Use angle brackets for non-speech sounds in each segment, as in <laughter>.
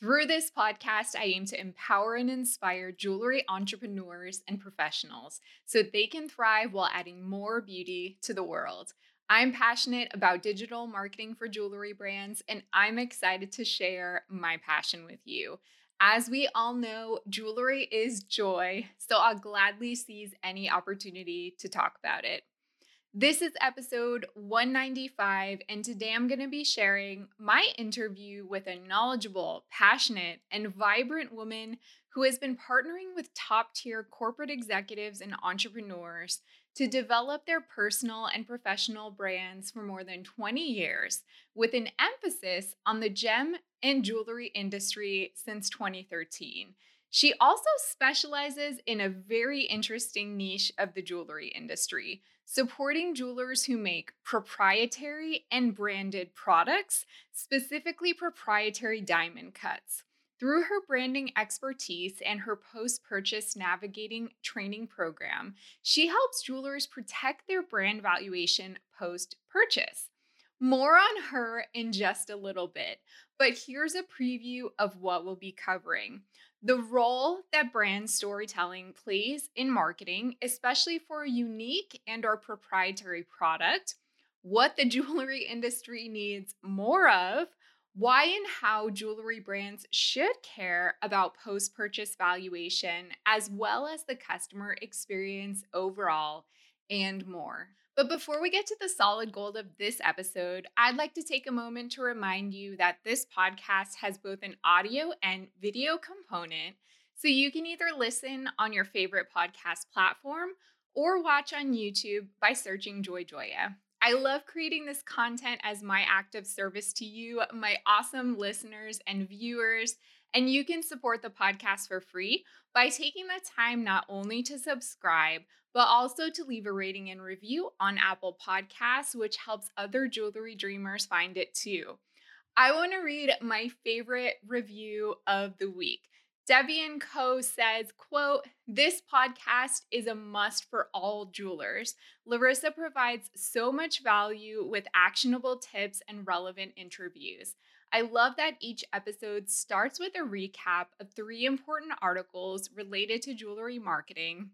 Through this podcast, I aim to empower and inspire jewelry entrepreneurs and professionals so they can thrive while adding more beauty to the world. I'm passionate about digital marketing for jewelry brands, and I'm excited to share my passion with you. As we all know, jewelry is joy, so I'll gladly seize any opportunity to talk about it. This is episode 195, and today I'm going to be sharing my interview with a knowledgeable, passionate, and vibrant woman who has been partnering with top tier corporate executives and entrepreneurs to develop their personal and professional brands for more than 20 years, with an emphasis on the gem and jewelry industry since 2013. She also specializes in a very interesting niche of the jewelry industry supporting jewelers who make proprietary and branded products, specifically proprietary diamond cuts. Through her branding expertise and her post purchase navigating training program, she helps jewelers protect their brand valuation post purchase. More on her in just a little bit, but here's a preview of what we'll be covering the role that brand storytelling plays in marketing, especially for a unique and or proprietary product, what the <laughs> jewelry industry needs more of, why and how jewelry brands should care about post-purchase valuation as well as the customer experience overall and more. But before we get to the solid gold of this episode, I'd like to take a moment to remind you that this podcast has both an audio and video component. So you can either listen on your favorite podcast platform or watch on YouTube by searching Joy Joya. I love creating this content as my act of service to you, my awesome listeners and viewers. And you can support the podcast for free by taking the time not only to subscribe, but also to leave a rating and review on Apple Podcasts, which helps other jewelry dreamers find it too. I want to read my favorite review of the week. Debbie and Co says, quote, this podcast is a must for all jewelers. Larryssa provides so much value with actionable tips and relevant interviews. I love that each episode starts with a recap of three important articles related to jewelry marketing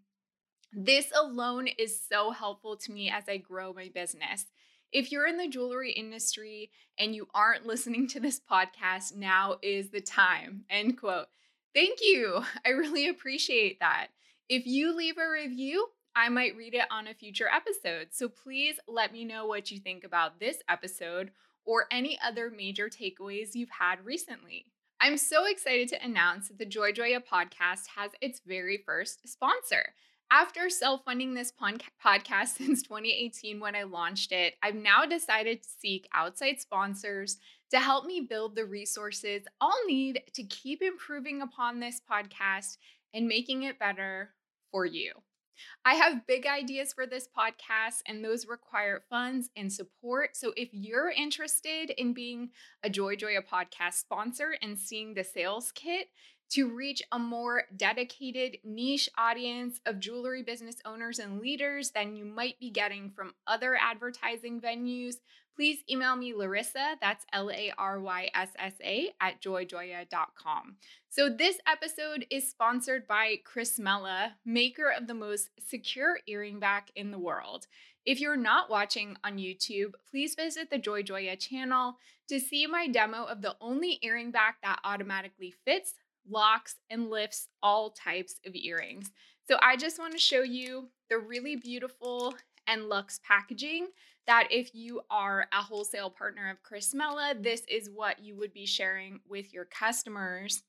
this alone is so helpful to me as I grow my business. If you're in the jewelry industry and you aren't listening to this podcast, now is the time. End quote. Thank you. <laughs> I really appreciate that. If you leave a review, I might read it on a future episode. So please let me know what you think about this episode or any other major takeaways you've had recently. I'm so excited to announce that the Joy Joya podcast has its very first sponsor. After self funding this podcast <laughs> since 2018 when I launched it, I've now decided to seek outside sponsors to help me build the resources I'll need to keep improving upon this podcast and making it better for you. I have big ideas for this podcast, and those require funds and support. So, if you're interested in being a Joy Joya podcast sponsor and seeing the sales kit, to reach a more dedicated niche audience of jewelry business owners and leaders than you might be getting from other advertising venues, please email me Larryssa, that's L A R Y S S A, at joyjoya.com. So, this episode is sponsored by Chrysmela, maker of the most secure earring back in the world. If you're not watching on YouTube, please visit the Joy Joya channel to see my demo of the only earring back that automatically fits locks, and lifts all types of earrings. So I just want to show you the really beautiful and luxe packaging that if you are a wholesale partner of Chris Chrysmela, this is what you would be sharing with your customers.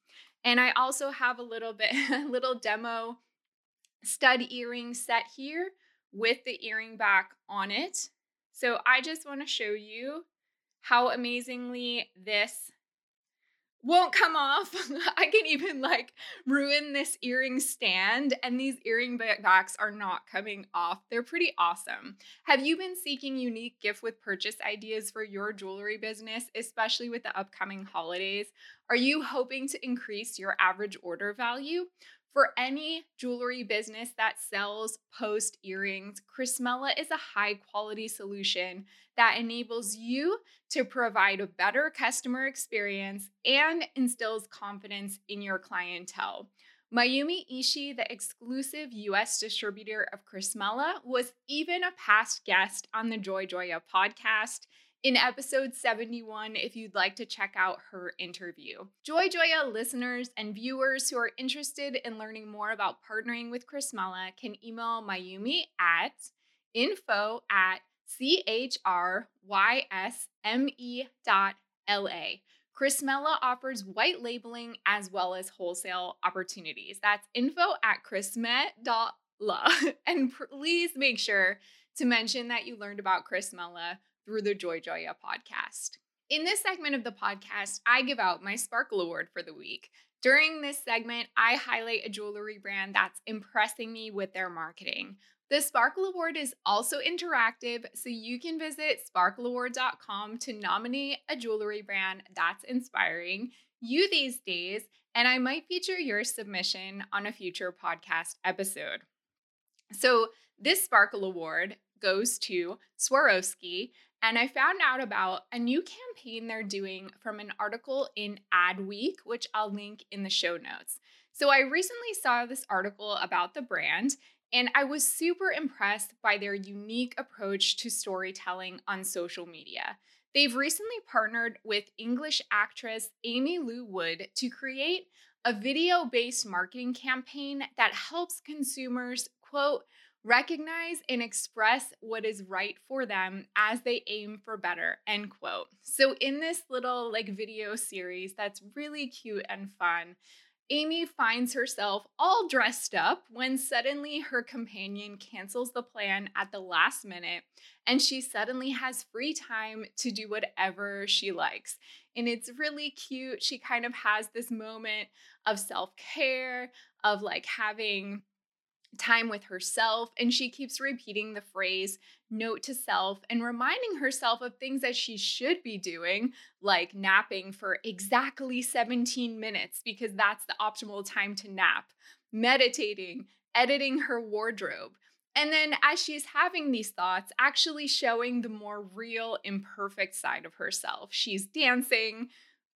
And I also have a little bit, a <laughs> little demo stud earring set here with the earring back on it. So I just want to show you how amazingly this won't come off. <laughs> I can even like ruin this earring stand, and these earring backs are not coming off. They're pretty awesome. Have you been seeking unique gift with purchase ideas for your jewelry business, especially with the upcoming holidays? Are you hoping to increase your average order value? For any jewelry business that sells post earrings, Chrysmela is a high quality solution that enables you to provide a better customer experience and instills confidence in your clientele. Mayumi Ishii, the exclusive US distributor of Chrysmela, was even a past guest on the Joy Joya podcast in episode 71 if you'd like to check out her interview. Joy Joya listeners and viewers who are interested in learning more about partnering with Chrysmela can email Mayumi at info at C-H-R-Y-S-M-E dot L-A. Chrysmela offers white labeling as well as wholesale opportunities. That's info at chrysme.la. <laughs> And please make sure to mention that you learned about Chrysmela through the Joy Joya podcast. In this segment of the podcast, I give out my Sparkle Award for the week. During this segment, I highlight a jewelry brand that's impressing me with their marketing. The Sparkle Award is also interactive, so you can visit sparkleaward.com to nominate a jewelry brand that's inspiring you these days, and I might feature your submission on a future podcast episode. So, this Sparkle Award goes to Swarovski, and I found out about a new campaign they're doing from an article in Adweek, which I'll link in the show notes. So I recently saw this article about the brand, and I was super impressed by their unique approach to storytelling on social media. They've recently partnered with English actress Amy Lou Wood to create a video based marketing campaign that helps consumers, quote, recognize and express what is right for them as they aim for better end quote so in this little like video series that's really cute and fun amy finds herself all dressed up when suddenly her companion cancels the plan at the last minute and she suddenly has free time to do whatever she likes. And it's really cute. She kind of has this moment of self-care of like having time with herself. And she keeps repeating the phrase note to self and reminding herself of things that she should be doing, like napping for exactly 17 minutes, because that's the optimal time to nap, meditating, editing her wardrobe. And then, as she's having these thoughts, actually showing the more real, imperfect side of herself. She's dancing,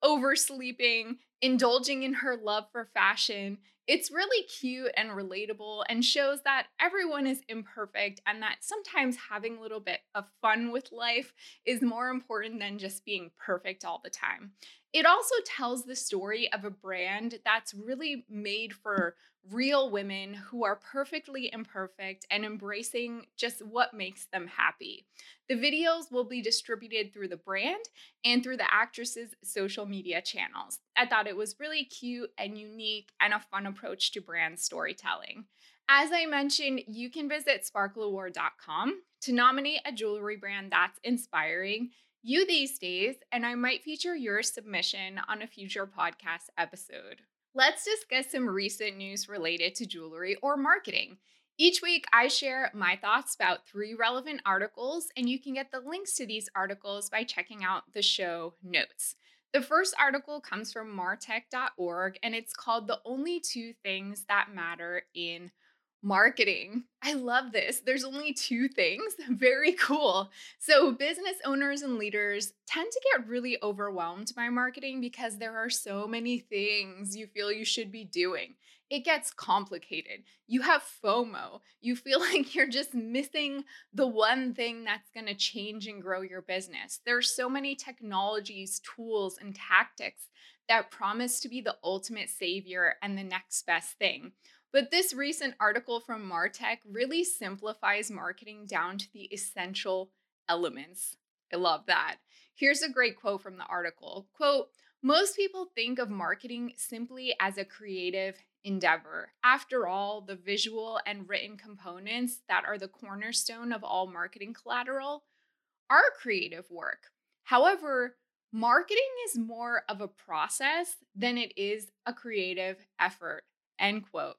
oversleeping, indulging in her love for fashion, it's really cute and relatable and shows that everyone is imperfect and that sometimes having a little bit of fun with life is more important than just being perfect all the time. It also tells the story of a brand that's really made for real women who are perfectly imperfect and embracing just what makes them happy. The videos will be distributed through the brand and through the actress's social media channels. I thought it was really cute and unique and a fun approach to brand storytelling. As I mentioned, you can visit sparkleaward.com to nominate a jewelry brand that's inspiring you these days, and I might feature your submission on a future podcast episode. Let's discuss some recent news related to jewelry or marketing. Each week, I share my thoughts about three relevant articles, and you can get the links to these articles by checking out the show notes. The first article comes from martech.org, and it's called The Only Two Things That Matter in marketing. I love this. There's only two things. <laughs> Very cool. So, business owners and leaders tend to get really overwhelmed by marketing because there are so many things you feel you should be doing. It gets complicated. You have FOMO. You feel <laughs> like you're just missing the one thing that's going to change and grow your business. There are so many technologies, tools, and tactics that promise to be the ultimate savior and the next best thing. But this recent article from Martech really simplifies marketing down to the essential elements. I love that. Here's a great quote from the article. Quote, most people think of marketing simply as a creative endeavor. After all, the visual and written components that are the cornerstone of all marketing collateral are creative work. However, marketing is more of a process than it is a creative effort. End quote.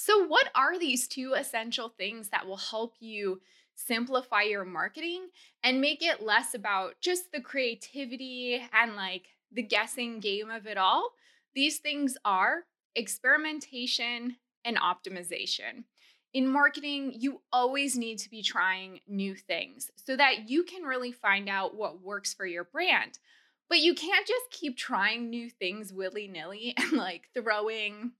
So, what are these two essential things that will help you simplify your marketing and make it less about just the creativity and like the guessing game of it all? These things are experimentation and optimization. In marketing, you always need to be trying new things so that you can really find out what works for your brand. But you can't just keep trying new things willy nilly <laughs> and like throwing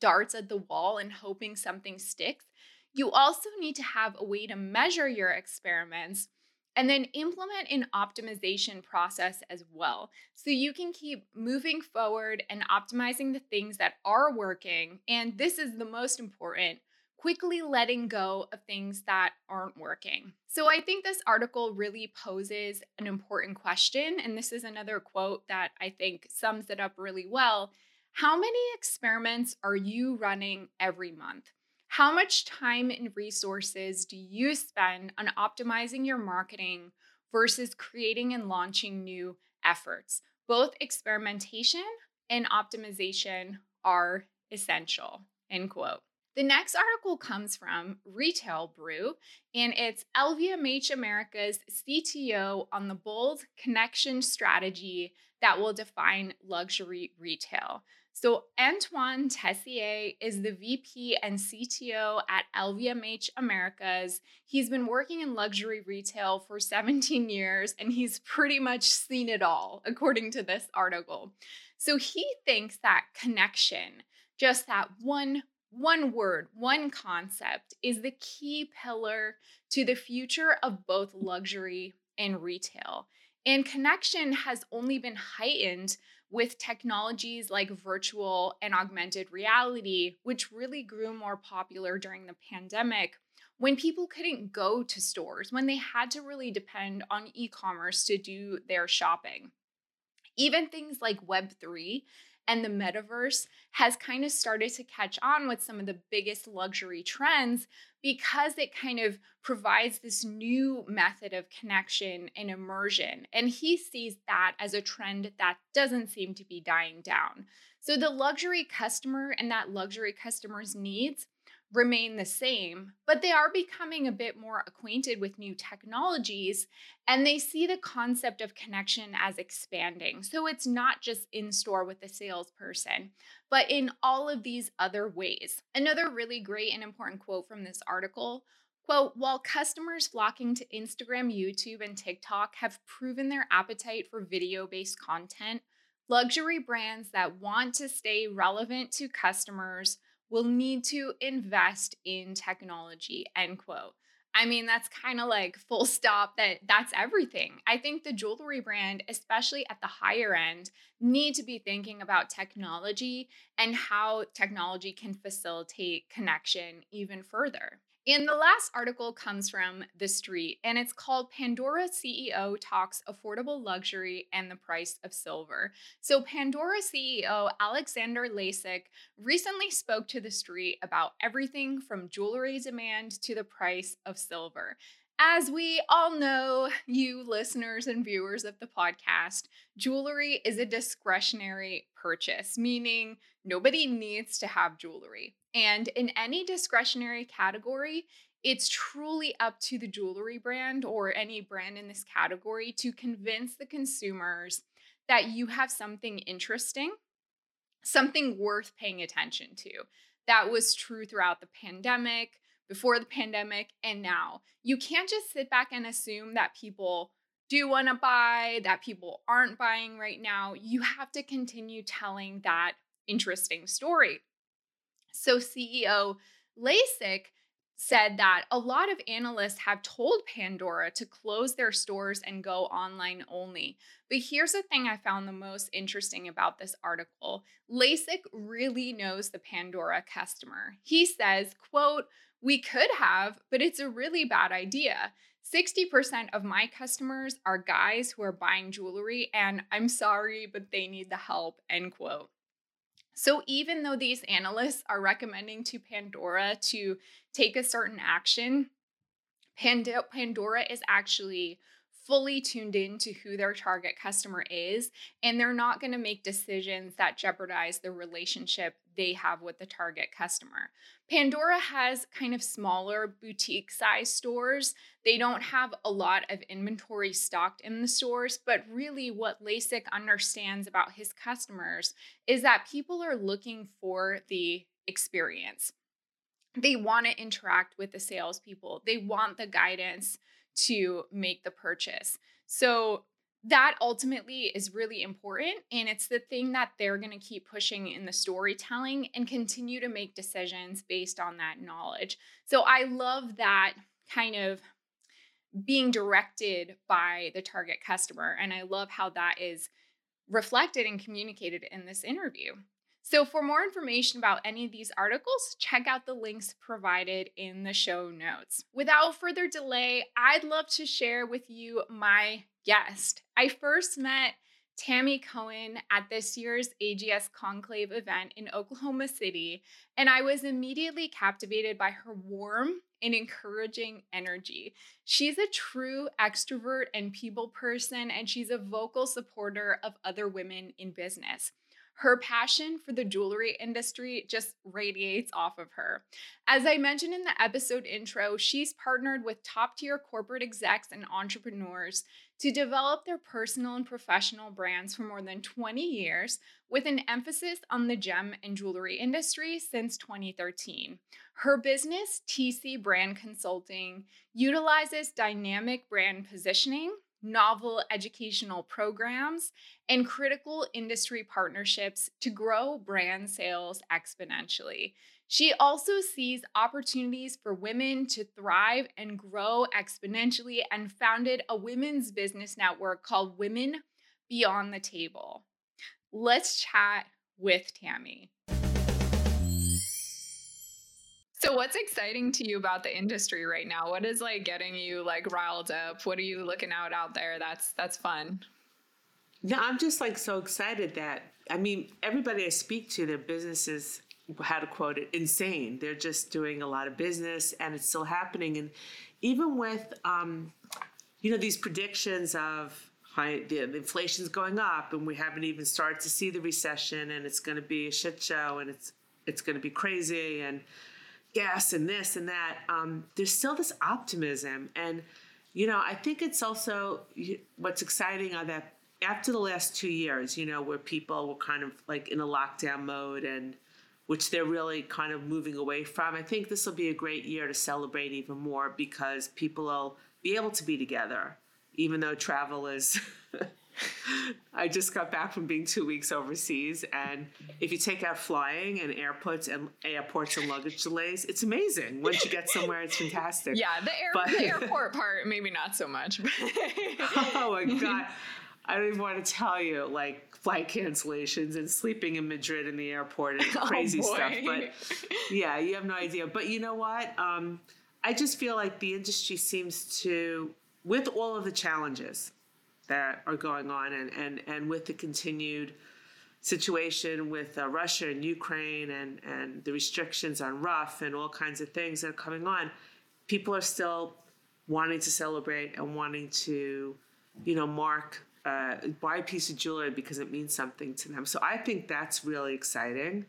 darts at the wall and hoping something sticks. You also need to have a way to measure your experiments and then implement an optimization process as well. So you can keep moving forward and optimizing the things that are working. And this is the most important quickly letting go of things that aren't working. So I think this article really poses an important question. And this is another quote that I think sums it up really well. How many experiments are you running every month? How much time and resources do you spend on optimizing your marketing versus creating and launching new efforts? Both experimentation and optimization are essential. End quote. The next article comes from Retail Brew, and it's LVMH America's CTO on the bold connection strategy that will define luxury retail. So, Antoine Tessier is the VP and CTO at LVMH Americas. He's been working in luxury retail for 17 years and he's pretty much seen it all, according to this article. So, he thinks that connection, just that one one word, one concept is the key pillar to the future of both luxury and retail. And connection has only been heightened with technologies like virtual and augmented reality, which really grew more popular during the pandemic when people couldn't go to stores, when they had to really depend on e commerce to do their shopping. Even things like Web3 and the metaverse has kind of started to catch on with some of the biggest luxury trends because it kind of provides this new method of connection and immersion. And he sees that as a trend that doesn't seem to be dying down. So the luxury customer and that luxury customer's needs remain the same, but they are becoming a bit more acquainted with new technologies and they see the concept of connection as expanding. So it's not just in store with the salesperson, but in all of these other ways. Another really great and important quote from this article Quote, while customers flocking to Instagram, YouTube, and TikTok have proven their appetite for video based content, luxury brands that want to stay relevant to customers will need to invest in technology, end quote. I mean, that's kind of like full stop that that's everything. I think the jewelry brand, especially at the higher end, need to be thinking about technology and how technology can facilitate connection even further. And the last article comes from The Street, and it's called Pandora CEO Talks Affordable Luxury and the Price of Silver. So, Pandora CEO Alexander Lacik recently spoke to The Street about everything from jewelry demand to the price of silver. As we all know, you listeners and viewers of the podcast, jewelry is a discretionary purchase, meaning nobody needs to have jewelry. And in any discretionary category, it's truly up to the jewelry brand or any brand in this category to convince the consumers that you have something interesting, something worth paying attention to. That was true throughout the pandemic, before the pandemic, and now. You can't just sit back and assume that people do want to buy, that people aren't buying right now. You have to continue telling that interesting story. So, CEO Lacik said that a lot of analysts have told Pandora to close their stores and go online only. But here's the thing I found the most interesting about this article. Lacik really knows the Pandora customer. He says, quote, "We could have, but it's a really bad idea. 60% of my customers are guys who are buying jewelry and I'm sorry, but they need the help." End quote. So, even though these analysts are recommending to Pandora to take a certain action, Pandora is actually fully tuned in to who their target customer is, and they're not going to make decisions that jeopardize the relationship they have with the target customer. Pandora has kind of smaller boutique size stores. They don't have a lot of inventory stocked in the stores, but really what Lacik understands about his customers is that people are looking for the experience. They want to interact with the salespeople, they want the guidance to make the purchase. So that ultimately is really important. And it's the thing that they're going to keep pushing in the storytelling and continue to make decisions based on that knowledge. So I love that kind of being directed by the target customer. And I love how that is reflected and communicated in this interview. So, for more information about any of these articles, check out the links provided in the show notes. Without further delay, I'd love to share with you my guest. I first met Tammy Cohen at this year's AGS Conclave event in Oklahoma City, and I was immediately captivated by her warm and encouraging energy. She's a true extrovert and people person, and she's a vocal supporter of other women in business. Her passion for the jewelry industry just radiates off of her. As I mentioned in the episode intro, she's partnered with top tier corporate execs and entrepreneurs to develop their personal and professional brands for more than 20 years, with an emphasis on the gem and jewelry industry since 2013. Her business, TC Brand Consulting, utilizes dynamic brand positioning novel educational programs, and critical industry partnerships to grow brand sales exponentially. She also sees opportunities for women to thrive and grow exponentially and founded a women's business network called Women Beyond the Table. Let's chat with Tammy. So what's exciting to you about the industry right now? What is like getting you like riled up? What are you looking out out there that's that's fun? No, I'm just like so excited that I mean everybody I speak to, their businesses how to quote it, insane. They're just doing a lot of business and it's still happening. And even with um, you know, these predictions of high the, the inflation's going up and we haven't even started to see the recession and it's gonna be a shit show and it's it's gonna be crazy and gas and this and that, um, there's still this optimism. And, you know, I think it's also what's exciting are that after the last two years, you know, where people were kind of like in a lockdown mode and which they're really kind of moving away from, I think this will be a great year to celebrate even more because people will be able to be together, even though travel is <laughs> <laughs> I just got back from being two weeks overseas, and if you take out flying and airports and airports and luggage delays, it's amazing. Once you get somewhere, it's fantastic. <laughs> Yeah, the, air, but, the <laughs> airport part, maybe not so much. oh my god, I don't even want to tell you like flight cancellations and sleeping in Madrid in the airport and oh, crazy oh stuff. But yeah, you have no idea. But you know what? Um, I just feel like the industry seems to, with all of the challenges that are going on and, and, and with the continued situation with uh, Russia and Ukraine and, and the restrictions on rough and all kinds of things that are coming on, people are still wanting to celebrate and wanting to, you know, mark, uh, buy a piece of jewelry because it means something to them. So I think that's really exciting.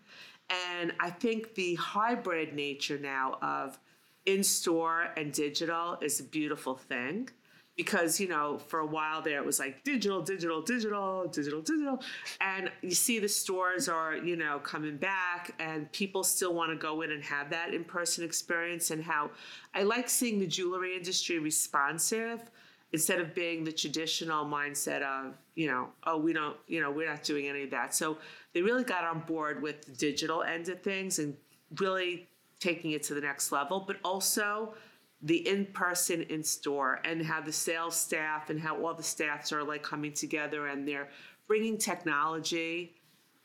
And I think the hybrid nature now of in store and digital is a beautiful thing because you know for a while there it was like digital digital digital digital digital. And you see the stores are you know coming back and people still want to go in and have that in-person experience and how i like seeing the jewelry industry responsive instead of being the traditional mindset of you know oh we don't you know we're not doing any of that. So they really got on board with the digital end of things and really taking it to the next level but also the in-person in store and how the sales staff and how all the staffs are like coming together and they're bringing technology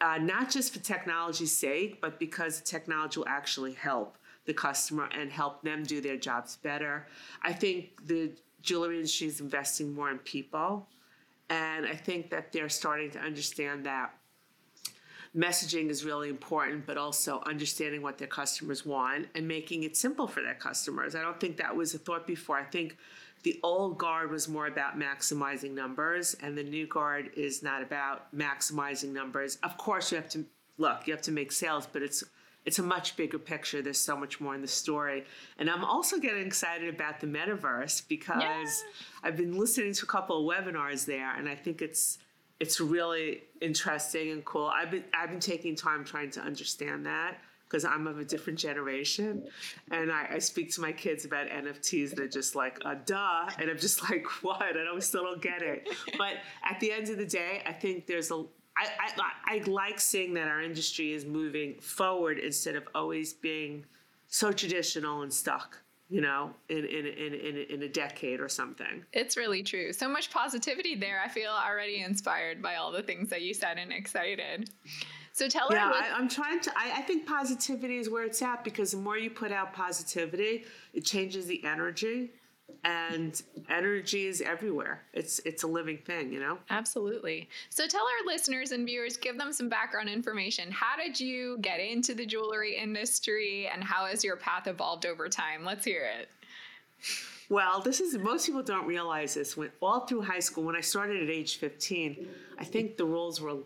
uh, not just for technology's sake but because technology will actually help the customer and help them do their jobs better. I think the jewelry industry is investing more in people and i think that they're starting to understand that messaging is really important, but also understanding what their customers want and making it simple for their customers. I don't think that was a thought before. I think the old guard was more about maximizing numbers, and the new guard is not about maximizing numbers. Of course, you have to look, you have to make sales, but it's it's a much bigger picture. There's so much more in the story. And I'm also getting excited about the metaverse because yeah. I've been listening to a couple of webinars there and I think it's it's really interesting and cool. I've been I've been taking time trying to understand that because I'm of a different generation. And I, I, speak to my kids about NFTs. And they're just like, uh, duh. And I'm just <laughs> like, what? I don't, still don't get it. But at the end of the day, I think there's a, I, I, I like seeing that our industry is moving forward instead of always being so traditional and stuck you know, in, in, in, in, in a decade or something. It's really true. So much positivity there. I feel already inspired by all the things that you said and excited. So tell yeah, her. Yeah, I'm trying to. I, I think positivity is where it's at because the more you put out positivity, it changes the energy and energy is everywhere. It's it's a living thing you know? Absolutely. So tell our listeners and viewers give them some background information. How did you get into the jewelry industry and how has your path evolved over time? Let's hear it. Well this is most people don't realize this. When all through high school when i started at age 15 i think the rules were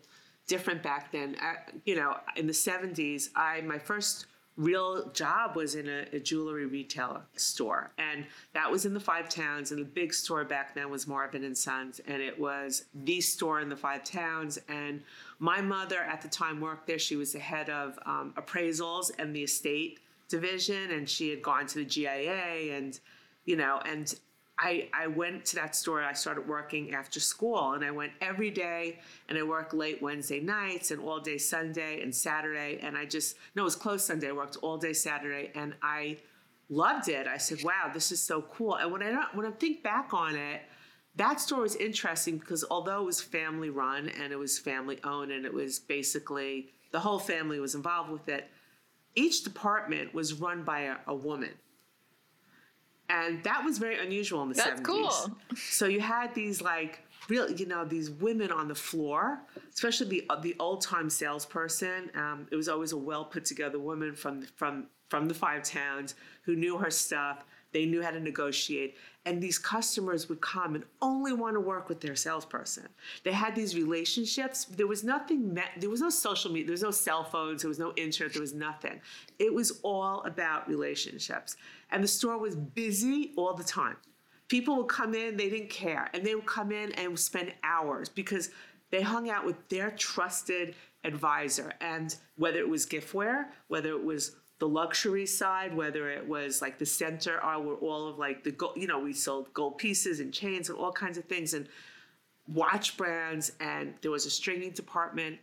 different back then. Uh, you know in the 70s i my first real job was in a, a, jewelry retailer store. And that was in the five towns and the big store back then was marvin and sons and it was the store in the five towns. And my mother at the time worked there. She was the head of um, appraisals and the estate division and she had gone to the gia and you know and I, I went to that store. I started working after school, and I went every day. And I worked late Wednesday nights and all day Sunday and Saturday. And I just no, it was closed Sunday. I worked all day Saturday, and I loved it. I said, "Wow, this is so cool." And when I when I think back on it, that store was interesting because although it was family run and it was family owned, and it was basically the whole family was involved with it. Each department was run by a, a woman and that was very unusual in the That's 70s. cool. So you had these like real, you know, these women on the floor, especially the uh, the old time salesperson. Um, it was always a well put together woman from from from the five towns who knew her stuff. They knew how to negotiate, and these customers would come and only want to work with their salesperson. They had these relationships. There was nothing, there was no social media, there was no cell phones, there was no internet, there was nothing. It was all about relationships. And the store was busy all the time. People would come in, they didn't care. And they would come in and spend hours because they hung out with their trusted advisor. And whether it was giftware, whether it was the luxury side, whether it was like the center, were all of like the gold, you know, we sold gold pieces and chains and all kinds of things and watch brands. And there was a stringing department,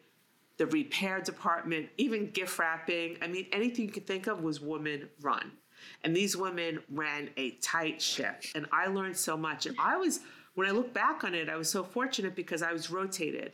the repair department, even gift wrapping. I mean, anything you could think of was woman run. And these women ran a tight ship. And I learned so much. And I was, when I look back on it, I was so fortunate because I was rotated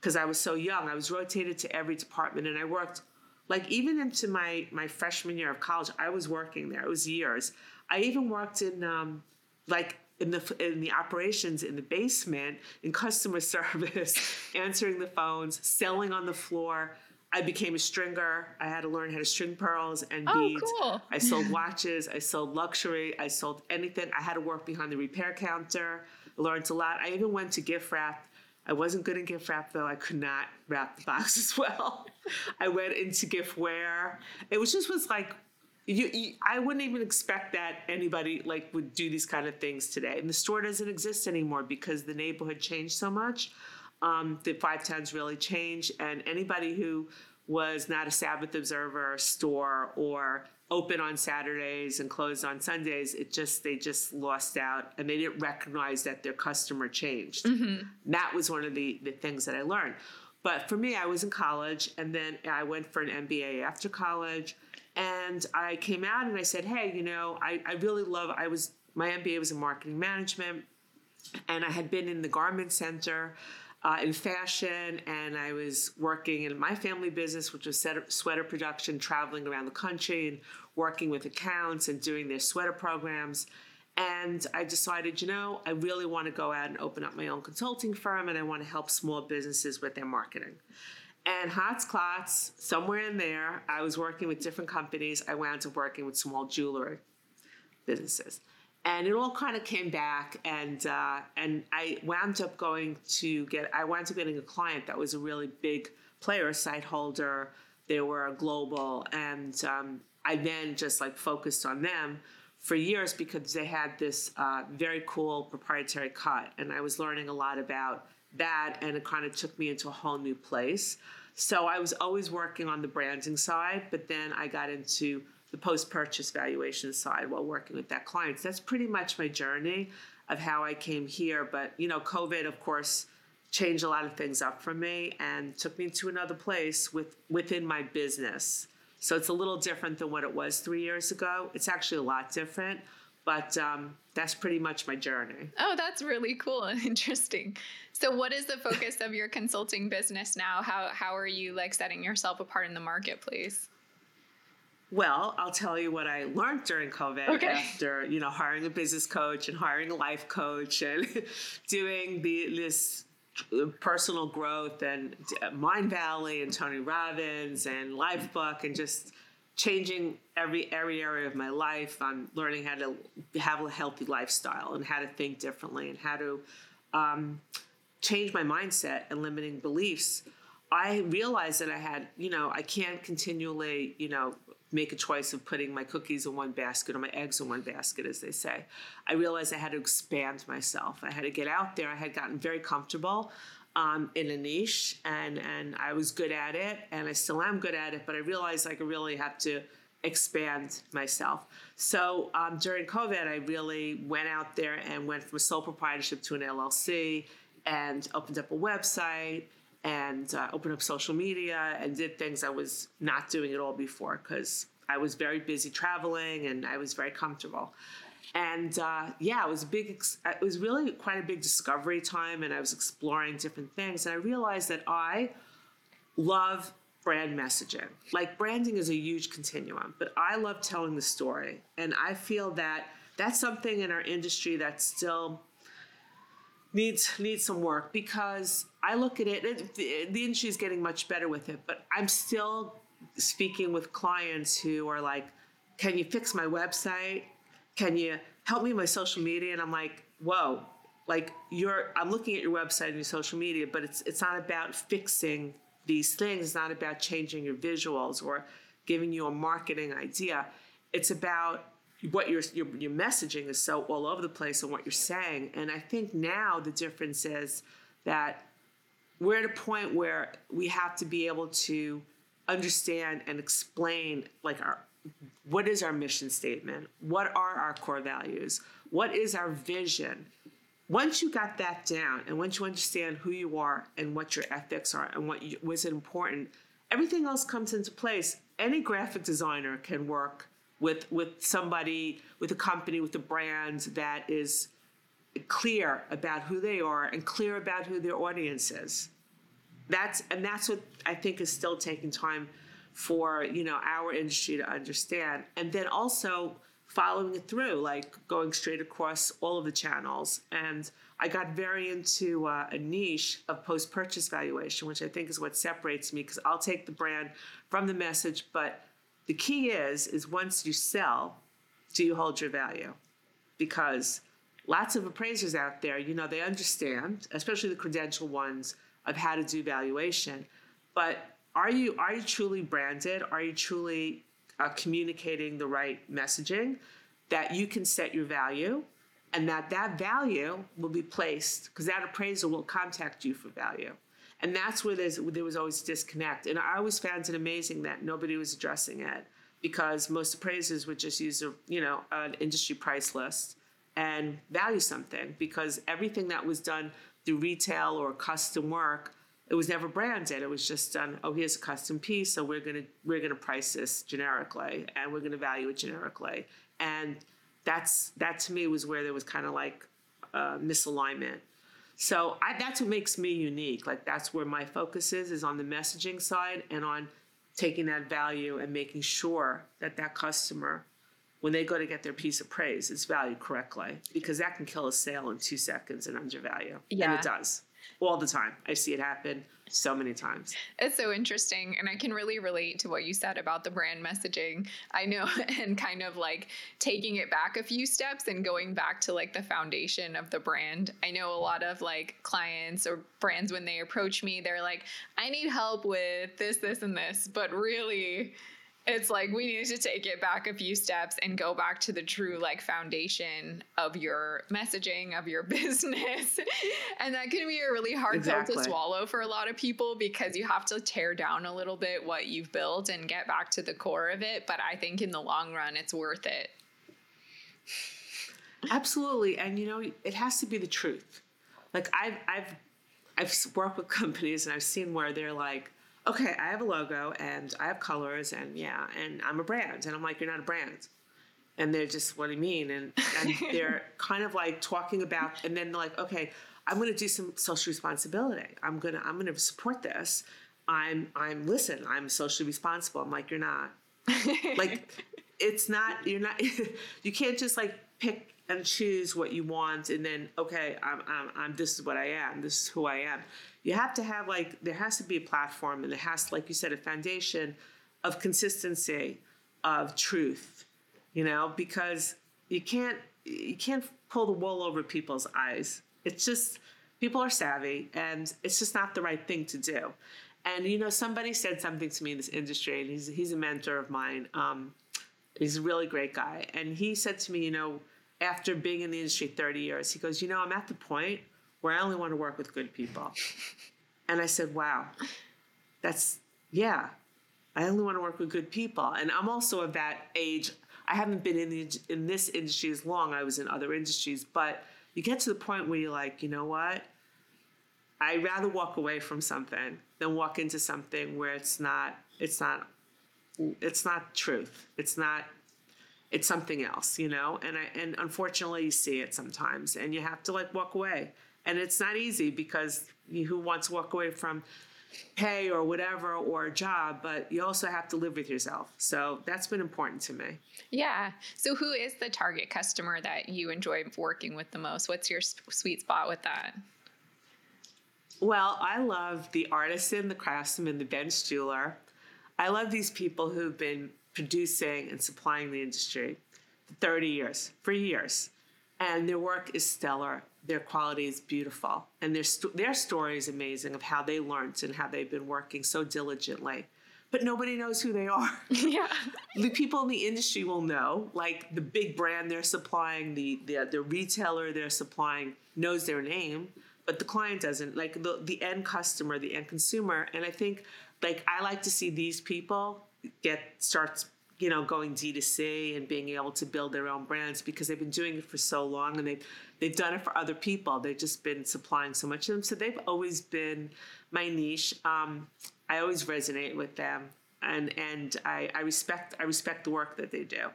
because I was so young. I was rotated to every department and I worked like even into my my freshman year of college, I was working there. It was years. I even worked in um, like in the in the operations in the basement in customer <laughs> service, answering the phones, selling on the floor. I became a stringer. I had to learn how to string pearls and beads. oh, beads. Cool. I sold watches. I sold luxury. I sold anything. I had to work behind the repair counter. Learned a lot. I even went to gift wrap I wasn't good in gift wrap though. I could not wrap the box <laughs> as well. I went into giftware. It was just was like you, you, I wouldn't even expect that anybody like would do these kind of things today. And the store doesn't exist anymore because the neighborhood changed so much. Um, the five towns really changed, and anybody who was not a Sabbath Observer store or open on Saturdays and closed on Sundays, it just they just lost out and they didn't recognize that their customer changed. Mm-hmm. That was one of the, the things that I learned. But for me, I was in college and then I went for an MBA after college. And I came out and I said, hey, you know, I, I really love, I was, my MBA was in marketing management and I had been in the garment center uh, in fashion, and I was working in my family business, which was sweater production, traveling around the country and working with accounts and doing their sweater programs. And I decided, you know, I really want to go out and open up my own consulting firm, and I want to help small businesses with their marketing. And Hotsclots, somewhere in there, I was working with different companies. I wound up working with small jewelry businesses. And it all kind of came back and uh, and I wound up going to get I wound up getting a client that was a really big player, a site holder. They were global, and um, I then just like focused on them for years because they had this uh, very cool proprietary cut, and I was learning a lot about that, and it kind of took me into a whole new place. So I was always working on the branding side, but then I got into the post-purchase valuation side while working with that client. So that's pretty much my journey of how I came here. But you know, COVID, of course, changed a lot of things up for me and took me to another place with within my business. So it's a little different than what it was three years ago. It's actually a lot different, but um, that's pretty much my journey. Oh, that's really cool and <laughs> interesting. So, what is the focus of your consulting business now? How how are you like setting yourself apart in the marketplace? Well, I'll tell you what I learned during COVID okay. after, you know, hiring a business coach and hiring a life coach and <laughs> doing the this personal growth and Mind Valley and Tony Robbins and Lifebook and just changing every every area of my life. I'm learning how to have a healthy lifestyle and how to think differently and how to um, change my mindset and limiting beliefs. I realized that I had, you know, I can't continually, you know, make a choice of putting my cookies in one basket or my eggs in one basket, as they say. I realized I had to expand myself. I had to get out there. I had gotten very comfortable um, in a niche, and and I was good at it, and I still am good at it. But I realized I really have to expand myself. So um, during COVID, I really went out there and went from a sole proprietorship to an LLC, and opened up a website and uh, opened up social media and did things I was not doing at all before because I was very busy traveling and I was very comfortable. And uh, yeah, it was a big. Ex- it was really quite a big discovery time, and I was exploring different things. And I realized that I love brand messaging. Like branding is a huge continuum, but I love telling the story, and I feel that that's something in our industry that still needs needs some work because I look at it, it the, the industry is getting much better with it, but I'm still speaking with clients who are like, "Can you fix my website? Can you help me with my social media?" And I'm like, "Whoa." Like you're I'm looking at your website and your social media, but it's it's not about fixing these things. It's not about changing your visuals or giving you a marketing idea. It's about what your, your your messaging is so all over the place and what you're saying. And I think now the difference is that we're at a point where we have to be able to understand and explain like our what is our mission statement? What are our core values? What is our vision? Once you got that down and once you understand who you are and what your ethics are and what was important, everything else comes into place. Any graphic designer can work with with somebody with a company with a brand that is clear about who they are and clear about who their audience is. That's and that's what i think is still taking time for you know our industry to understand. And then also following it through like going straight across all of the channels. And i got very into uh, a niche of post-purchase valuation which i think is what separates me because i'll take the brand from the message but the key is is once you sell, do you hold your value? Because lots of appraisers out there, you know, they understand, especially the credential ones, of how to do valuation. But are you are you truly branded? Are you truly uh, communicating the right messaging that you can set your value and that that value will be placed because that appraiser will contact you for value and that's where there was always disconnect. And I always found it amazing that nobody was addressing it because most appraisers would just use a you know an industry price list and value something because everything that was done through retail or custom work it was never branded. It was just done oh here's a custom piece so we're going to we're going to price this generically and we're going to value it generically. And that's that to me was where there was kind of like uh, misalignment. So I, that's what makes me unique. Like that's where my focus is, is on the messaging side and on taking that value and making sure that that customer, when they go to get their piece of praise, is valued correctly because that can kill a sale in two seconds and undervalue. Yeah. And it does. all the time. I see it happen so many times. It's so interesting. And I can really relate to what you said about the brand messaging. I know, <laughs> and kind of like taking it back a few steps and going back to like the foundation of the brand. I know a lot of like clients or brands, when they approach me, they're like, I need help with this, this, and this. But really, it's like we need to take it back a few steps and go back to the true like foundation of your messaging of your <laughs> business. And that can be a really hard exactly. pill to swallow for a lot of people because you have to tear down a little bit what you've built and get back to the core of it. But i think in the long run it's worth it. Absolutely. And you know it has to be the truth. Like i've i've i've worked with companies and i've seen where they're like okay, I have a logo and I have colors and yeah, and I'm a brand. And I'm like, you're not a brand. And they're just, what do you mean? And, and <laughs> they're kind of like talking about, and then they're like, okay, I'm going to do some social responsibility. I'm going to, I'm going to support this. I'm, I'm, listen, I'm socially responsible. I'm like, you're not. <laughs> like, it's not, you're not, <laughs> you can't just like pick and choose what you want and then, okay, I'm, I'm, I'm, this is what I am. This is who I am. You have to have like there has to be a platform and there has like you said a foundation of consistency of truth you know because you can't you can't pull the wool over people's eyes. It's just people are savvy and it's just not the right thing to do. And you know somebody said something to me in this industry and he's he's a mentor of mine. Um, he's a really great guy. And he said to me you know after being in the industry 30 years he goes you know i'm at the point where I only want to work with good people. <laughs> And I said, wow, that's, yeah, I only want to work with good people. And I'm also of that age. I haven't been in, the, in this industry as long. I was in other industries, but you get to the point where you're like, you know what? I'd rather walk away from something than walk into something where it's not, it's not, it's not truth. It's not it's something else, you know. And I and unfortunately, you see it sometimes, and you have to like walk away. And it's not easy because you, who wants to walk away from pay or whatever or a job but you also have to live with yourself. So that's been important to me. Yeah. So who is the target customer that you enjoy working with the most? What's your sweet spot with that? Well i love the artisan the craftsman the bench jeweler. I love these people who've been producing and supplying the industry for 30 years for years. And their work is stellar. Their quality is beautiful. And their, st- their story is amazing of how they learned and how they've been working so diligently. But nobody knows who they are. <laughs> Yeah. The people in the industry will know like the big brand they're supplying the, the the retailer they're supplying knows their name but the client doesn't. Like the, the end customer the end consumer. And i think like i like to see these people get starts you know, going D2C and being able to build their own brands because they've been doing it for so long and they've they've done it for other people. They've just been supplying so much of them. So they've always been my niche. Um, I always resonate with them and and I, I respect I respect the work that they do.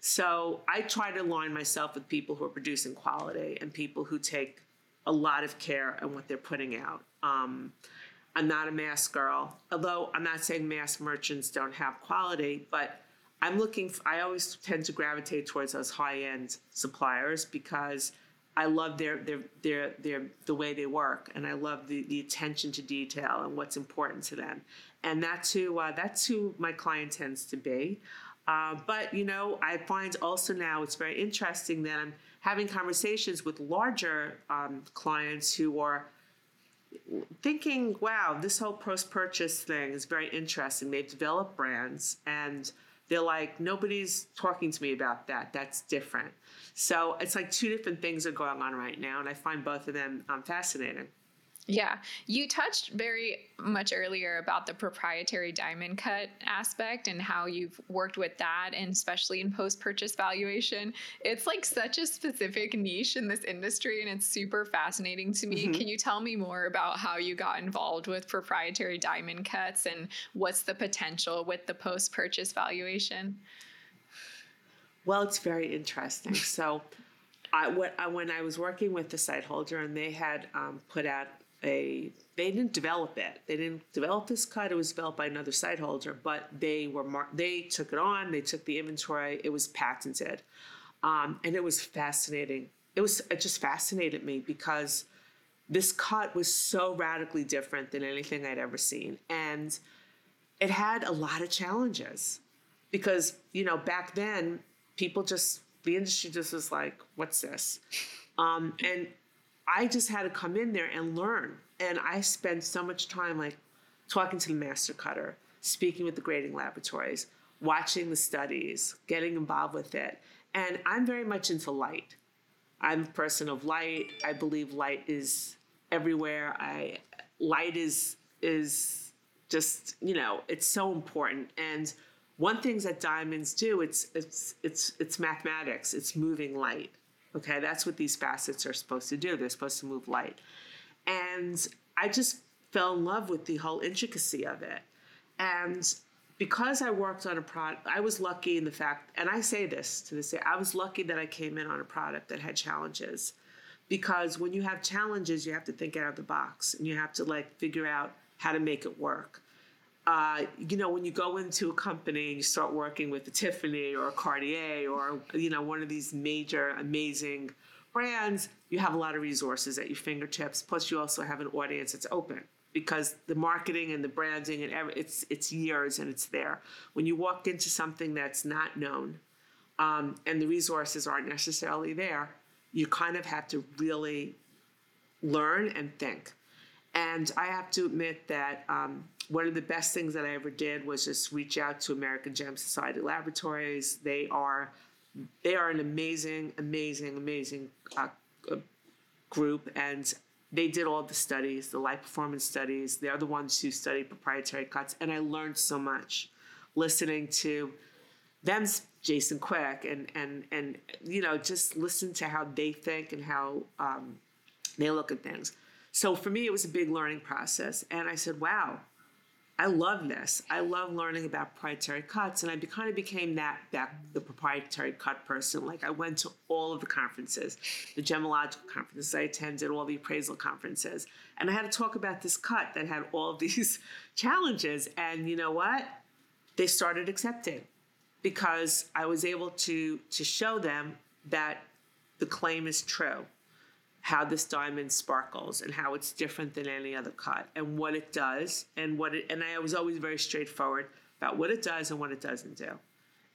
So I try to align myself with people who are producing quality and people who take a lot of care and what they're putting out. Um, I'm not a mass girl, although I'm not saying mass merchants don't have quality, but I'm looking, for, I always tend to gravitate towards those high end suppliers because I love their, their, their, their, the way they work and I love the, the attention to detail and what's important to them. And that's who, uh, that's who my client tends to be. Uh, but, you know, I find also now it's very interesting that I'm having conversations with larger um, clients who are thinking, wow, this whole post purchase thing is very interesting. They've developed brands and they're like, nobody's talking to me about that. That's different. So it's like two different things are going on right now, and I find both of them um, fascinating. Yeah, you touched very much earlier about the proprietary diamond cut aspect and how you've worked with that, and especially in post purchase valuation. It's like such a specific niche in this industry, and it's super fascinating to me. Mm-hmm. Can you tell me more about how you got involved with proprietary diamond cuts and what's the potential with the post purchase valuation? Well, it's very interesting. <laughs> So, I, when I was working with the site holder and they had um, put out a they didn't develop it. They didn't develop this cut. It was developed by another site holder, but they were mar- they took it on. They took the inventory. It was patented, um, and it was fascinating. It was it just fascinated me because this cut was so radically different than anything I'd ever seen. And it had a lot of challenges because, you know, back then, people just, the industry just was like, what's this? Um, and I just had to come in there and learn. And I spent so much time like talking to the master cutter, speaking with the grading laboratories, watching the studies, getting involved with it. And I'm very much into light. I'm a person of light. I believe light is everywhere. I light is is just you know it's so important. And one things that diamonds do it's it's it's it's mathematics. It's moving light. Okay, that's what these facets are supposed to do. They're supposed to move light. And I just fell in love with the whole intricacy of it. And because I worked on a product, I was lucky in the fact, and I say this to this day, I was lucky that I came in on a product that had challenges. Because when you have challenges, you have to think out of the box and you have to like figure out how to make it work. Uh, you know, when you go into a company and you start working with a Tiffany or a Cartier or, you know, one of these major, amazing brands, you have a lot of resources at your fingertips. Plus, you also have an audience that's open because the marketing and the branding and every, it's it's years and it's there. When you walk into something that's not known, um, and the resources aren't necessarily there, you kind of have to really learn and think. And I have to admit that um, one of the best things that I ever did was just reach out to American Gem Society Laboratories. They are they are an amazing, amazing, amazing uh, group, and they did all the studies, the light performance studies. They're the ones who study proprietary cuts, and I learned so much listening to them, Jason Quick, and and and you know just listen to how they think and how um, they look at things. So for me, it was a big learning process, and I said, "Wow, I love this. I love learning about proprietary cuts, and I kind of became that that the proprietary cut person. Like I went to all of the conferences, the gemological conferences. I attended all the appraisal conferences, and I had to talk about this cut that had all these <laughs> challenges. And you know what? They started accepting because I was able to to show them that the claim is true how this diamond sparkles and how it's different than any other cut and what it does and what it and I was always very straightforward about what it does and what it doesn't do.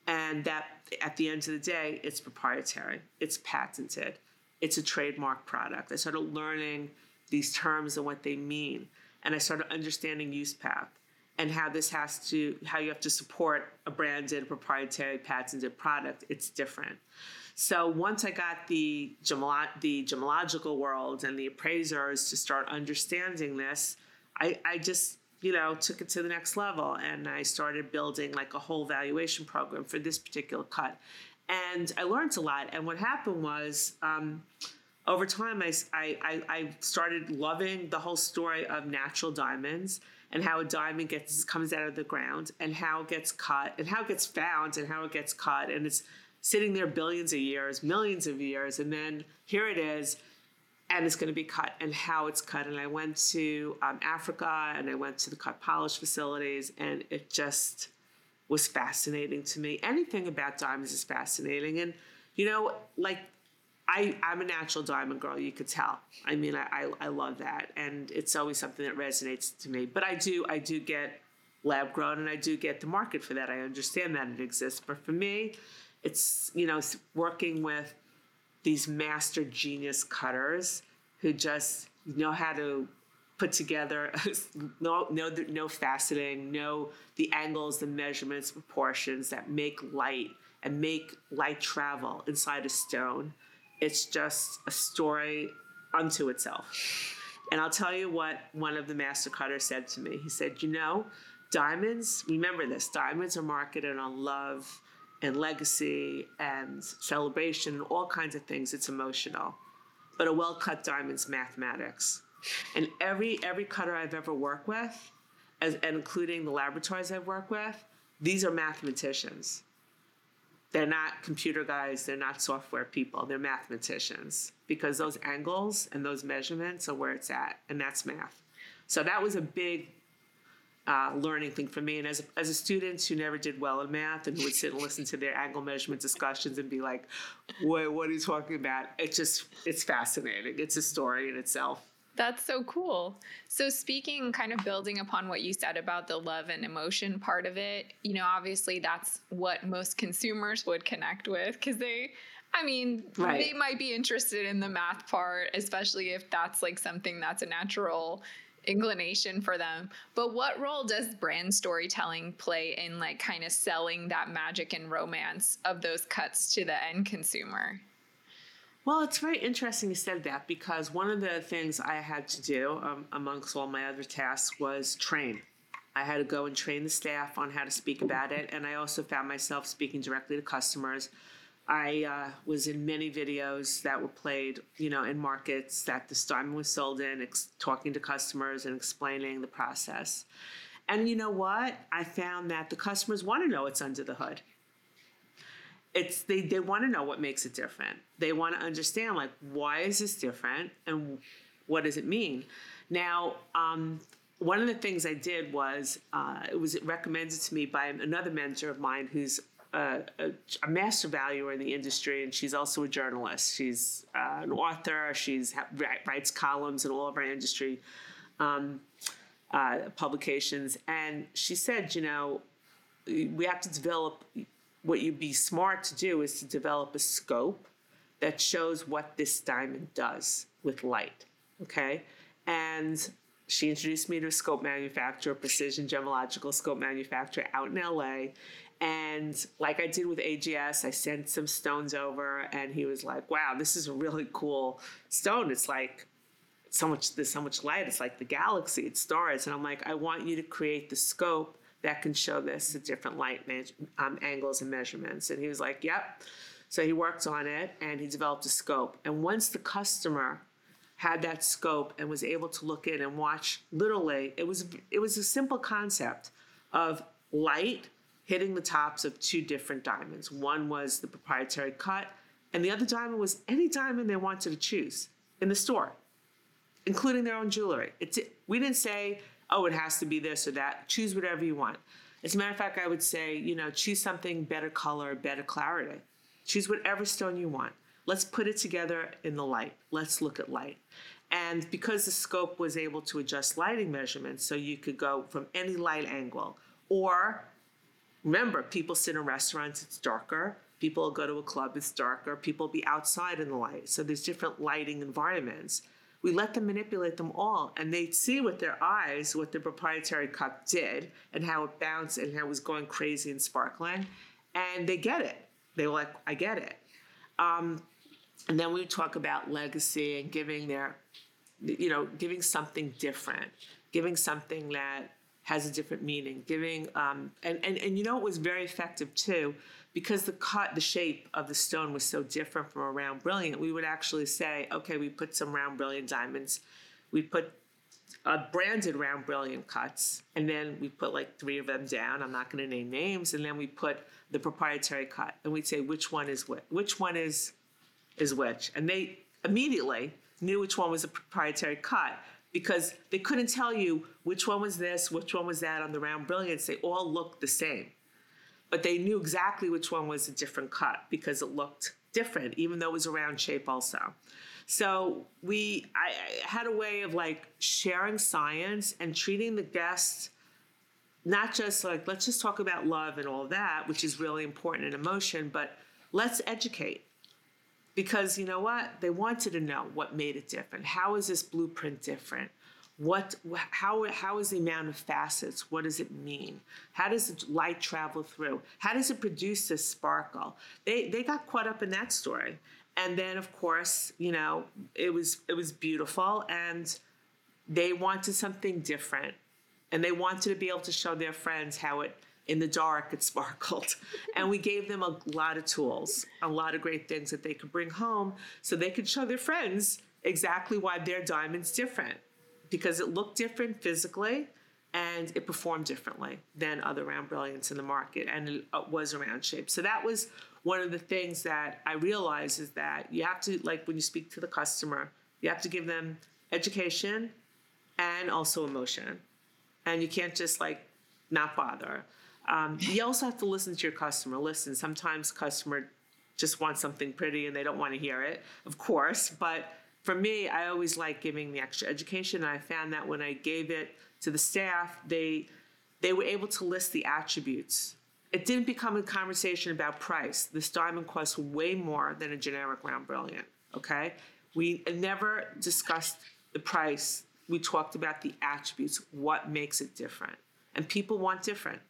And that at the end of the day, it's proprietary, it's patented, it's a trademark product. I started learning these terms and what they mean. And I started understanding use path and how this has to how you have to support a branded proprietary patented product. It's different. So once I got the, gemolo- the gemological world and the appraisers to start understanding this, I, I just you know took it to the next level and I started building like a whole valuation program for this particular cut. And I learned a lot. And what happened was. Um, over time, I, I, I started loving the whole story of natural diamonds and how a diamond gets comes out of the ground and how it gets cut and how it gets found and how it gets cut and it's sitting there billions of years, millions of years, and then here it is, and it's going to be cut and how it's cut. And I went to um, Africa and I went to the cut polish facilities, and it just was fascinating to me. Anything about diamonds is fascinating, and you know, like I, I'm a natural diamond girl, you could tell. I mean, I, I, I, love that. And it's always something that resonates to me. But I do, I do get lab grown and I do get the market for that. I understand that it exists. But for me, it's you know working with these master genius cutters who just know how to put together <laughs> no no no faceting no the angles the measurements proportions that make light and make light travel inside a stone. It's just a story unto itself. And i'll tell you what one of the master cutters said to me. He said you know diamonds remember this diamonds are marketed on love and legacy and celebration and all kinds of things. It's emotional. But a well cut diamond's mathematics. And every every cutter I've ever worked with, as, and including the laboratories I've worked with, these are mathematicians. They're not computer guys, they're not software people, they're mathematicians because those angles and those measurements are where it's at, and that's math. So that was a big uh, learning thing for me. And as a, as a student who never did well in math and who would sit and listen to their angle measurement discussions and be like, "Wait, what are you talking about?" It just it's fascinating. It's a story in itself. That's so cool. So, speaking, kind of building upon what you said about the love and emotion part of it, you know, obviously that's what most consumers would connect with because they, I mean, right. they might be interested in the math part, especially if that's like something that's a natural inclination for them. But what role does brand storytelling play in like kind of selling that magic and romance of those cuts to the end consumer? Well, it's very interesting you said that because one of the things I had to do, um, amongst all my other tasks, was train. I had to go and train the staff on how to speak about it, and I also found myself speaking directly to customers. I uh, was in many videos that were played, you know, in markets that the diamond was sold in, ex- talking to customers and explaining the process. And you know what? I found that the customers want to know what's under the hood it's they, they want to know what makes it different they want to understand like why is this different and what does it mean now um, one of the things i did was uh, it was recommended to me by another mentor of mine who's a, a, a, master valuer in the industry, and she's also a journalist. She's uh, an author. She's writes columns in all of our industry um, uh, publications, and she said, you know, we have to develop what you'd be smart to do is to develop a scope that shows what this diamond does with light. Okay. And she introduced me to a scope manufacturer, precision gemological scope manufacturer out in LA. And like I did with AGS, I sent some stones over, and he was like, "Wow, this is a really cool stone. It's like so much. There's so much light. It's like the galaxy. It's stars." And I'm like, "I want you to create the scope that can show this at different light um, angles and measurements. And he was like, yep. So he worked on it and he developed a scope. And once the customer had that scope and was able to look in and watch literally, it was it was a simple concept of light hitting the tops of two different diamonds. One was the proprietary cut, and the other diamond was any diamond they wanted to choose in the store, including their own jewelry. It's, we didn't say oh, it has to be this or that. Choose whatever you want. As a matter of fact, I would say, you know, choose something better color, better clarity. Choose whatever stone you want. Let's put it together in the light. Let's look at light. And because the scope was able to adjust lighting measurements, so you could go from any light angle. Or remember, people sit in restaurants, it's darker. People go to a club, it's darker. People be outside in the light. So there's different lighting environments we let them manipulate them all and they see with their eyes what the proprietary cup did and how it bounced and how it was going crazy and sparkling and they get it they were like i get it um, and then we talk about legacy and giving their you know giving something different giving something that has a different meaning giving um, and, and and you know it was very effective too because the cut, the shape of the stone was so different from a round brilliant, we would actually say, okay, we put some round brilliant diamonds. We put uh, branded round brilliant cuts, and then we put like three of them down. I'm not going to name names, and then we put the proprietary cut, and we'd say which one is which, which one is is which, and they immediately knew which one was a proprietary cut because they couldn't tell you which one was this, which one was that on the round brilliants. They all looked the same but they knew exactly which one was a different cut because it looked different, even though it was a round shape also. So we, I, I had a way of like sharing science and treating the guests not just like let's just talk about love and all that, which is really important in emotion, but let's educate because you know what? They wanted to know what made it different. How is this blueprint different? what how how is the amount of facets? What does it mean? How does the light travel through? How does it produce this sparkle? They they got caught up in that story. And then of course you know it was it was beautiful and they wanted something different. And they wanted to be able to show their friends how it in the dark it sparkled and we gave them a lot of tools a lot of great things that they could bring home so they could show their friends exactly why their diamond's different because it looked different physically and it performed differently than other round brilliants in the market and it uh, was a round shape. So that was one of the things that I realized is that you have to, like when you speak to the customer, you have to give them education and also emotion. And you can't just like not bother. Um, you also have to listen to your customer. Listen, sometimes customer just wants something pretty and they don't want to hear it, of course, but for me, I always like giving the extra education. And I found that when I gave it to the staff, they they were able to list the attributes. It didn't become a conversation about price. This diamond costs way more than a generic round brilliant. Okay, we never discussed the price. We talked about the attributes, what makes it different, and people want different.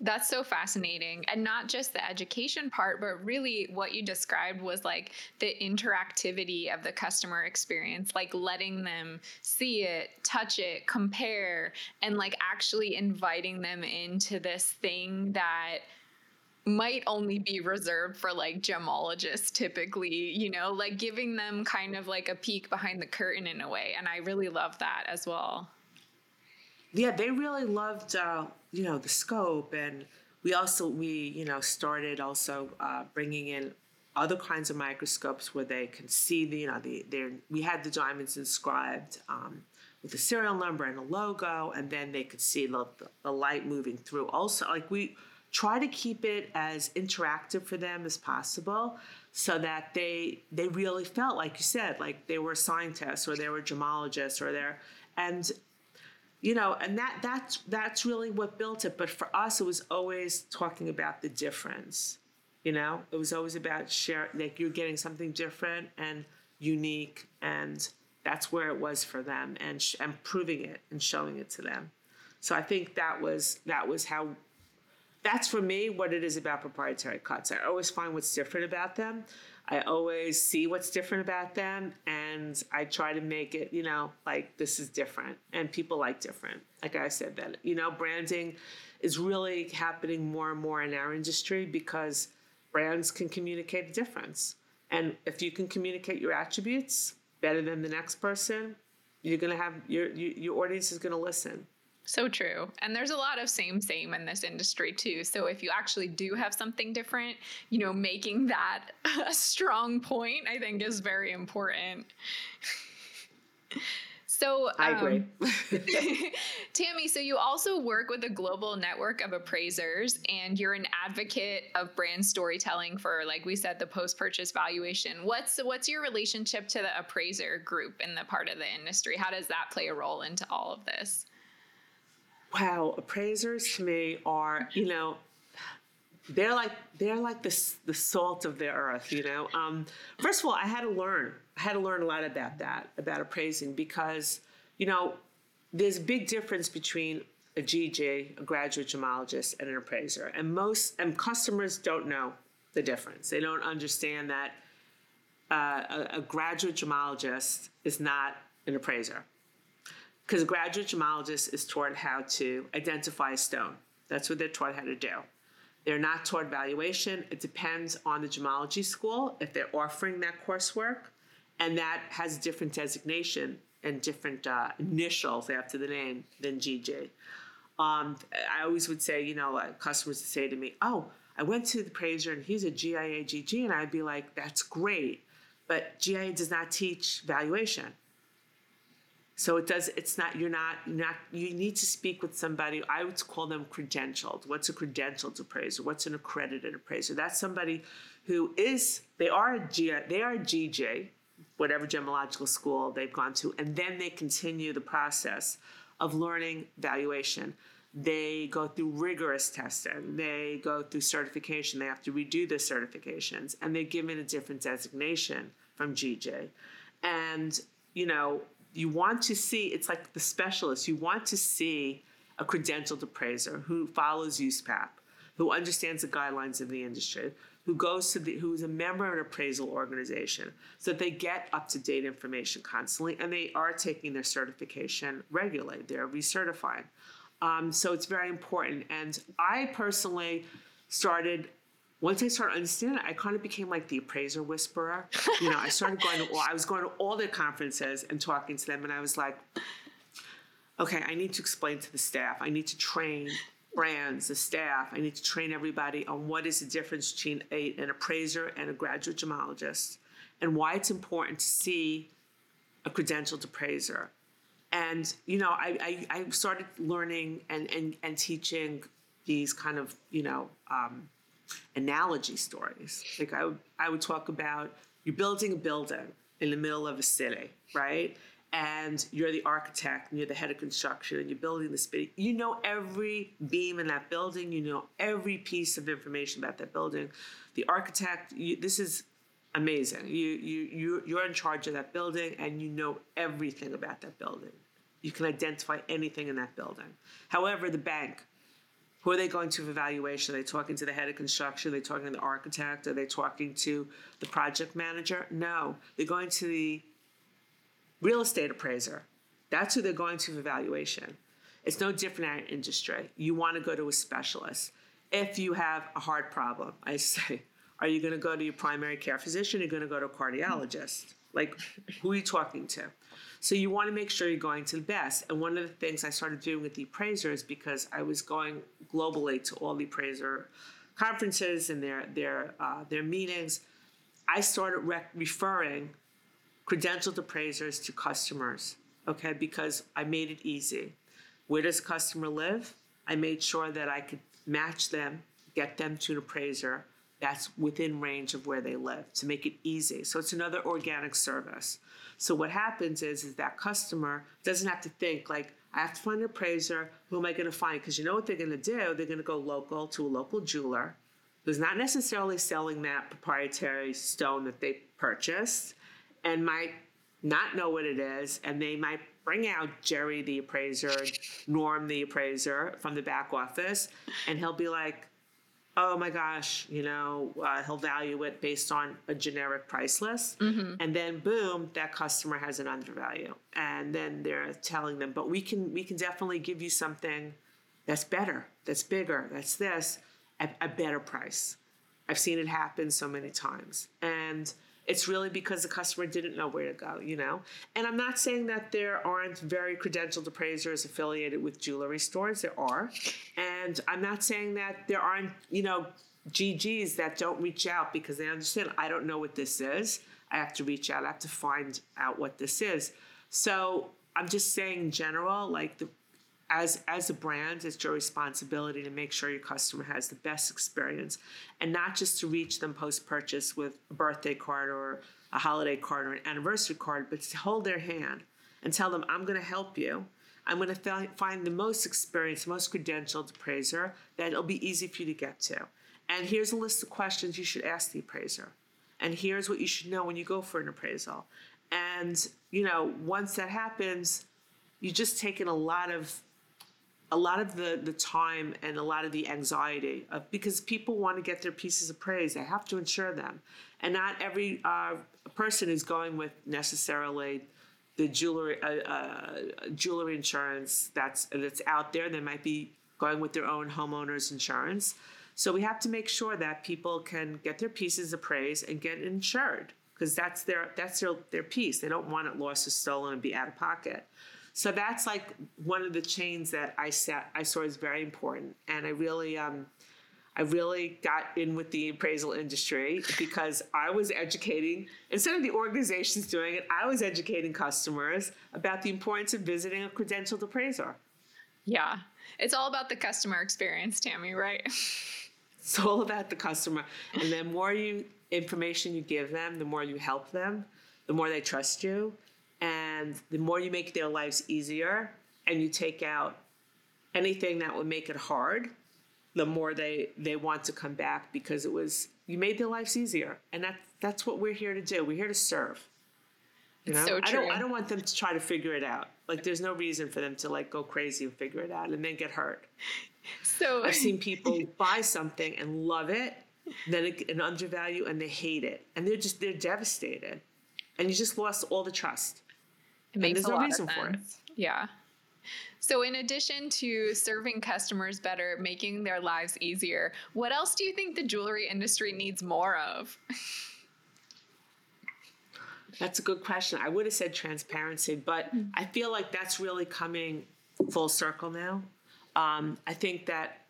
That's so fascinating. And not just the education part, but really what you described was like the interactivity of the customer experience, like letting them see it, touch it, compare, and like actually inviting them into this thing that might only be reserved for like gemologists typically, you know, like giving them kind of like a peek behind the curtain in a way. And I really love that as well. Yeah, they really loved uh, you know the scope and we also we you know started also uh, bringing in other kinds of microscopes where they can see the you know the we had the diamonds inscribed um, with a serial number and a logo and then they could see the, the light moving through. Also like we try to keep it as interactive for them as possible so that they they really felt like you said like they were scientists or they were gemologists or they're and you know and that that's that's really what built it but for us it was always talking about the difference you know? It was always about share like you're getting something different and unique and that's where it was for them and sh- and proving it and showing it to them. So i think that was that was how that's for me what it is about proprietary cuts. I always find what's different about them I always see what's different about them and I try to make it, you know, like this is different and people like different. Like I said that, you know, branding is really happening more and more in our industry because brands can communicate a difference. And if you can communicate your attributes better than the next person, you're going to have your your your audience is going to listen. So true. And there's a lot of same, same in this industry too. So if you actually do have something different, you know, making that <laughs> a strong point, I think is very important. <laughs> So I agree. Um, <laughs> Tammy, so you also work with a global network of appraisers and you're an advocate of brand storytelling for like we said the post-purchase valuation. What's what's your relationship to the appraiser group in the part of the industry? How does that play a role into all of this? Wow, appraisers to me are, you know, they're like they're like the the salt of the earth, you know. Um, first of all, I had to learn. I had to learn a lot about that, about appraising, because you know, there's a big difference between a GG, a graduate gemologist, and an appraiser, and most and customers don't know the difference. They don't understand that uh, a, a graduate gemologist is not an appraiser because a graduate gemologist is taught how to identify a stone. That's what they're taught how to do. They're not taught valuation. It depends on the gemology school if they're offering that coursework, and that has different designation and different uh, initials after the name than GG. Um, I always would say, you know, uh, customers would say to me, "Oh, I went to the appraiser and he's a GIA GG," and I'd be like, "That's great, but GIA does not teach valuation." So it does. It's not. You're not. Not. You need to speak with somebody. I would call them credentialed. What's a credentialed appraiser? What's an accredited appraiser? That's somebody who is. They are a G. They are a GG, whatever gemological school they've gone to, and then they continue the process of learning valuation. They go through rigorous testing. They go through certification. They have to redo the certifications, and they're given a different designation from GG. And you know, you want to see it's like the specialist you want to see a credentialed appraiser who follows USPAP, who understands the guidelines of the industry, who goes to the who's a member of an appraisal organization, so that they get up to date information constantly, and they are taking their certification regularly. They're recertifying. Um, so it's very important. And I personally started once I started understanding, it, I kind of became like the appraiser whisperer. You know, I started going to all, I was going to all their conferences and talking to them, and I was like, okay, I need to explain to the staff. I need to train brands, the staff. I need to train everybody on what is the difference between a, an appraiser and a graduate gemologist, and why it's important to see a credentialed appraiser. And you know, I, I, I started learning and, and and teaching these kind of you know. Um, analogy stories. Like I would, I would talk about you're building a building in the middle of a city, right? And you're the architect and you're the head of construction and you're building this building. You know every beam in that building. You know every piece of information about that building. The architect, you, this is amazing. You you you you're in charge of that building and you know everything about that building. You can identify anything in that building. However, the bank, who are they going to for evaluation? Are they talking to the head of construction? Are they talking to the architect? Are they talking to the project manager? No, they're going to the real estate appraiser. That's who they're going to for evaluation. It's no different in our industry. You want to go to a specialist. If you have a heart problem, I say, are you going to go to your primary care physician? Or are you going to go to a cardiologist? Like, who are you talking to? So you want to make sure you're going to the best. And one of the things I started doing with the appraisers because I was going globally to all the appraiser conferences and their their uh, their meetings, I started referring credentialed appraisers to customers. Okay, because I made it easy. Where does a customer live? I made sure that I could match them, get them to an appraiser that's within range of where they live to make it easy. So it's another organic service. So what happens is, is that customer doesn't have to think like, I have to find an appraiser. Who am I going to find? Because you know what they're going to do? They're going to go local to a local jeweler who's not necessarily selling that proprietary stone that they purchased and might not know what it is. And they might bring out Jerry the appraiser, Norm the appraiser from the back office, and he'll be like, oh my gosh, you know, uh, he'll value it based on a generic price list. Mm-hmm. And then boom, that customer has an undervalue. And then they're telling them, but we can we can definitely give you something that's better, that's bigger, that's this, at a better price. I've seen it happen so many times. And it's really because the customer didn't know where to go, you know? And I'm not saying that there aren't very credentialed appraisers affiliated with jewelry stores. There are. And I'm not saying that there aren't, you know, GGs that don't reach out because they understand I don't know what this is. I have to reach out. I have to find out what this is. So I'm just saying in general, like the as as a brand, it's your responsibility to make sure your customer has the best experience, and not just to reach them post purchase with a birthday card or a holiday card or an anniversary card, but to hold their hand and tell them, "I'm going to help you." I'm going to find the most experienced, most credentialed appraiser that it'll be easy for you to get to. And here's a list of questions you should ask the appraiser. And here's what you should know when you go for an appraisal. And, you know, once that happens, you just taken a lot of a lot of the the time and a lot of the anxiety of, because people want to get their pieces of praise. They have to insure them. And not every uh, person is going with necessarily the jewelry uh, uh, jewelry insurance that's that's out there. They might be going with their own homeowners insurance. So we have to make sure that people can get their pieces of praise and get insured because that's their that's their their piece. They don't want it lost or stolen and be out of pocket so that's like one of the chains that I set I saw is very important, and I really um, I really got in with the appraisal industry because I was educating instead of the organizations doing it, I was educating customers about the importance of visiting a credentialed appraiser. Yeah, it's all about the customer experience, Tammy, right? <laughs> It's all about the customer, and the more you information you give them, the more you help them, the more they trust you, and the more you make their lives easier and you take out anything that would make it hard, the more they they want to come back because it was you made their lives easier. And that's that's what we're here to do. We're here to serve. You know? So I don't I don't want them to try to figure it out. Like there's no reason for them to like go crazy and figure it out and then get hurt. So I've seen people buy something and love it, then it, an undervalue and they hate it. And they're just they're devastated. And you just lost all the trust. It makes a no lot of sense. Yeah. So, in addition to serving customers better, making their lives easier, what else do you think the jewelry industry needs more of? That's a good question. I would have said transparency, but mm-hmm. I feel like that's really coming full circle now. Um, I think that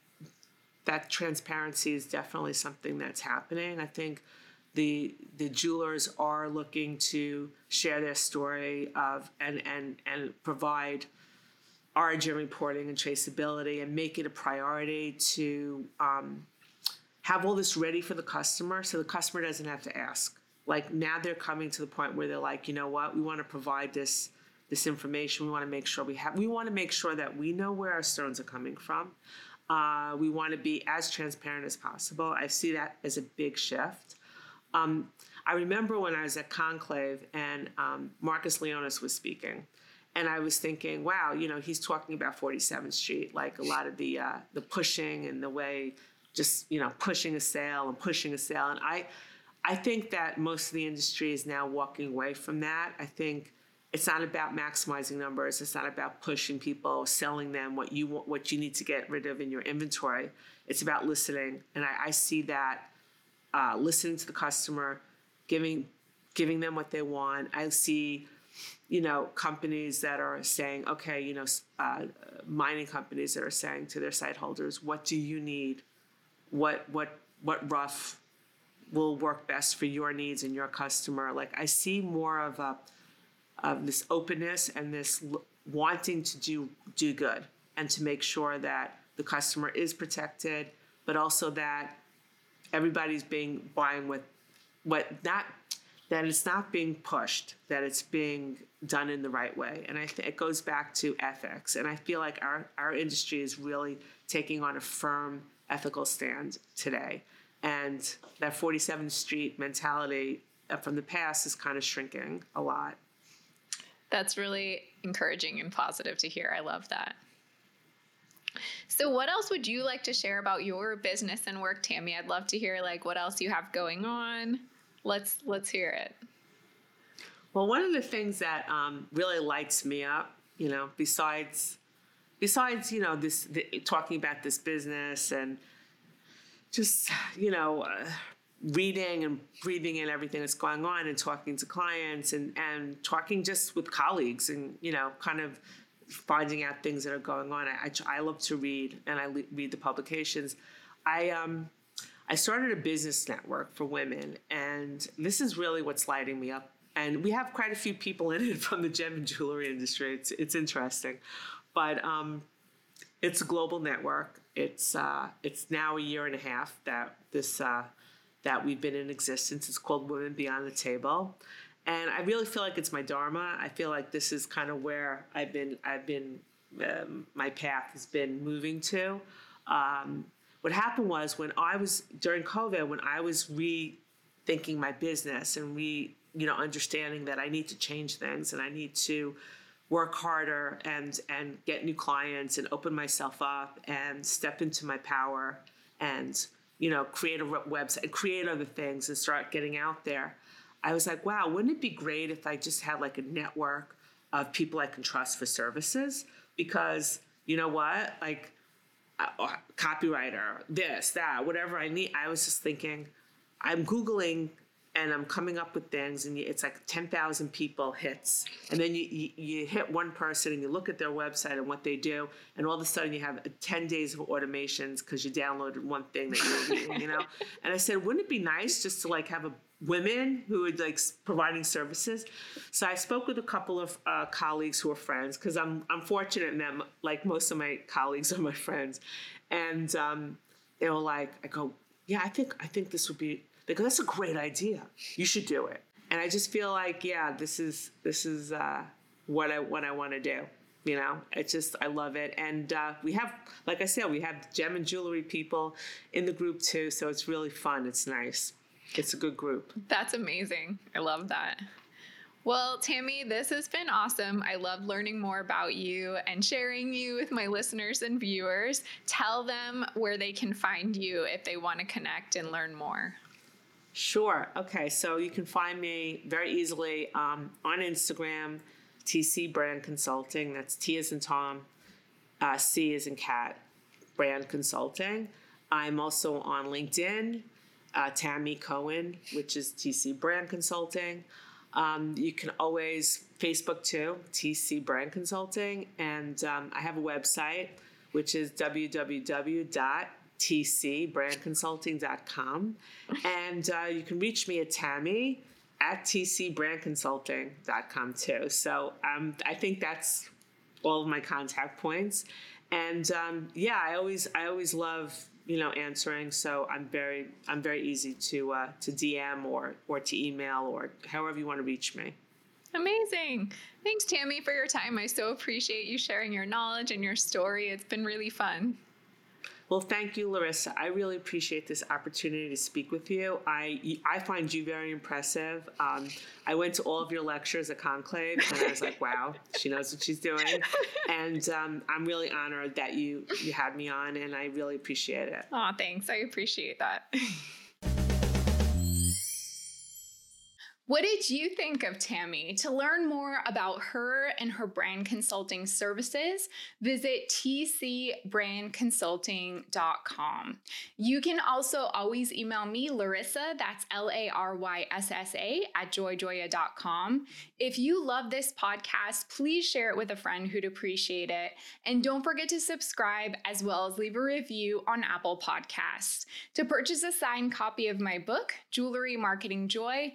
that transparency is definitely something that's happening. I think the the jewelers are looking to share their story of and and and provide origin reporting and traceability and make it a priority to um, have all this ready for the customer so the customer doesn't have to ask like now they're coming to the point where they're like, you know what, we want to provide this this information. We want to make sure we have. We want to make sure that we know where our stones are coming from. Uh, we want to be as transparent as possible. I see that as a big shift. Um, I remember when I was at Conclave and um, Marcus Leonis was speaking, and I was thinking, wow, you know, he's talking about 47th Street, like a lot of the uh, the pushing and the way, just you know, pushing a sale and pushing a sale. And I, I think that most of the industry is now walking away from that. I think it's not about maximizing numbers. It's not about pushing people, selling them what you want, what you need to get rid of in your inventory. It's about listening, and I, I see that uh, listening to the customer, giving giving them what they want. I see, you know, companies that are saying, okay, you know, uh, mining companies that are saying to their site holders, what do you need? What what what rough will work best for your needs and your customer? Like I see more of a of this openness and this wanting to do do good and to make sure that the customer is protected, but also that everybody's being buying with what that that it's not being pushed, that it's being done in the right way. And I think it goes back to ethics. And I feel like our, our industry is really taking on a firm ethical stand today. And that 47th Street mentality uh, from the past is kind of shrinking a lot. That's really encouraging and positive to hear. I love that. So what else would you like to share about your business and work, Tammy? I'd love to hear like what else you have going on. Let's let's hear it. Well, one of the things that um, really lights me up, you know, besides besides you know this the, talking about this business and just you know uh, reading and breathing in everything that's going on and talking to clients and and talking just with colleagues and you know kind of finding out things that are going on. I, I, I love to read and I le- read the publications. I um I started a business network for women, and this is really what's lighting me up. And we have quite a few people in it <laughs> from the gem and jewelry industry. It's it's interesting, but um, it's a global network. It's uh, it's now a year and a half that this uh, that we've been in existence. It's called Women Beyond the Table, and I really feel like it's my dharma. I feel like this is kind of where I've been. I've been. Um, my path has been moving to. Um, what happened was when I was during COVID, when I was rethinking my business and re, you know, understanding that I need to change things and I need to work harder and and get new clients and open myself up and step into my power and you know create a website create other things and start getting out there I was like, wow, wouldn't it be great if I just had like a network of people I can trust for services? Because you know what? Like, uh, copywriter, this, that, whatever I need. I was just thinking, I'm Googling and I'm coming up with things, and it's like 10,000 people hits. And then you, you, you, hit one person and you look at their website and what they do, and all of a sudden you have 10 days of automations because you downloaded one thing that you were reading, you know? <laughs> And I said, wouldn't it be nice just to like have a women who are like providing services. So I spoke with a couple of uh, colleagues who are friends because I'm I'm fortunate in that like most of my colleagues <laughs> are my friends, and um, they were like, I go, yeah, I think I think this would be. They go, that's a great idea. You should do it. And I just feel like, yeah, this is this is uh, what I what I want to do. You know, it's just I love it, and uh, we have, like I said, we have gem and jewelry people in the group too. So it's really fun. It's nice. It's a good group. That's amazing. I love that. Well, Tammy, this has been awesome. I love learning more about you and sharing you with my listeners and viewers. Tell them where they can find you if they want to connect and learn more. Sure. Okay. So you can find me very easily um, on Instagram, TC Brand Consulting. That's T as in Tom, uh, C as in cat, Brand Consulting. I'm also on LinkedIn uh, Tammy Cohen, which is TC Brand Consulting. Um, you can always Facebook too, TC Brand Consulting, and um, I have a website which is www.tcbrandconsulting.com, and uh, you can reach me at Tammy at tcbrandconsulting.com too. So um, I think that's all of my contact points, and um, yeah, I always I always love you know, answering. So I'm very, I'm very easy to uh, to DM or or to email or however you want to reach me. Amazing. Thanks, Tammy, for your time. I so appreciate you sharing your knowledge and your story. It's been really fun. Well, thank you, Larryssa. I really appreciate this opportunity to speak with you. I I find you very impressive. Um, I went to all of your lectures at Conclave, and I was like, <laughs> wow, she knows what she's doing. <laughs> And um, I'm really honored that you you had me on, and I really appreciate it. Oh, thanks. I appreciate that. <laughs> What did you think of Tammy? To learn more about her and her brand consulting services, visit tcbrandconsulting.com. You can also always email me, Larryssa, that's L A R Y S S A, at joyjoya.com. If you love this podcast, please share it with a friend who'd appreciate it. And don't forget to subscribe as well as leave a review on Apple Podcasts. To purchase a signed copy of my book, Jewelry Marketing Joy,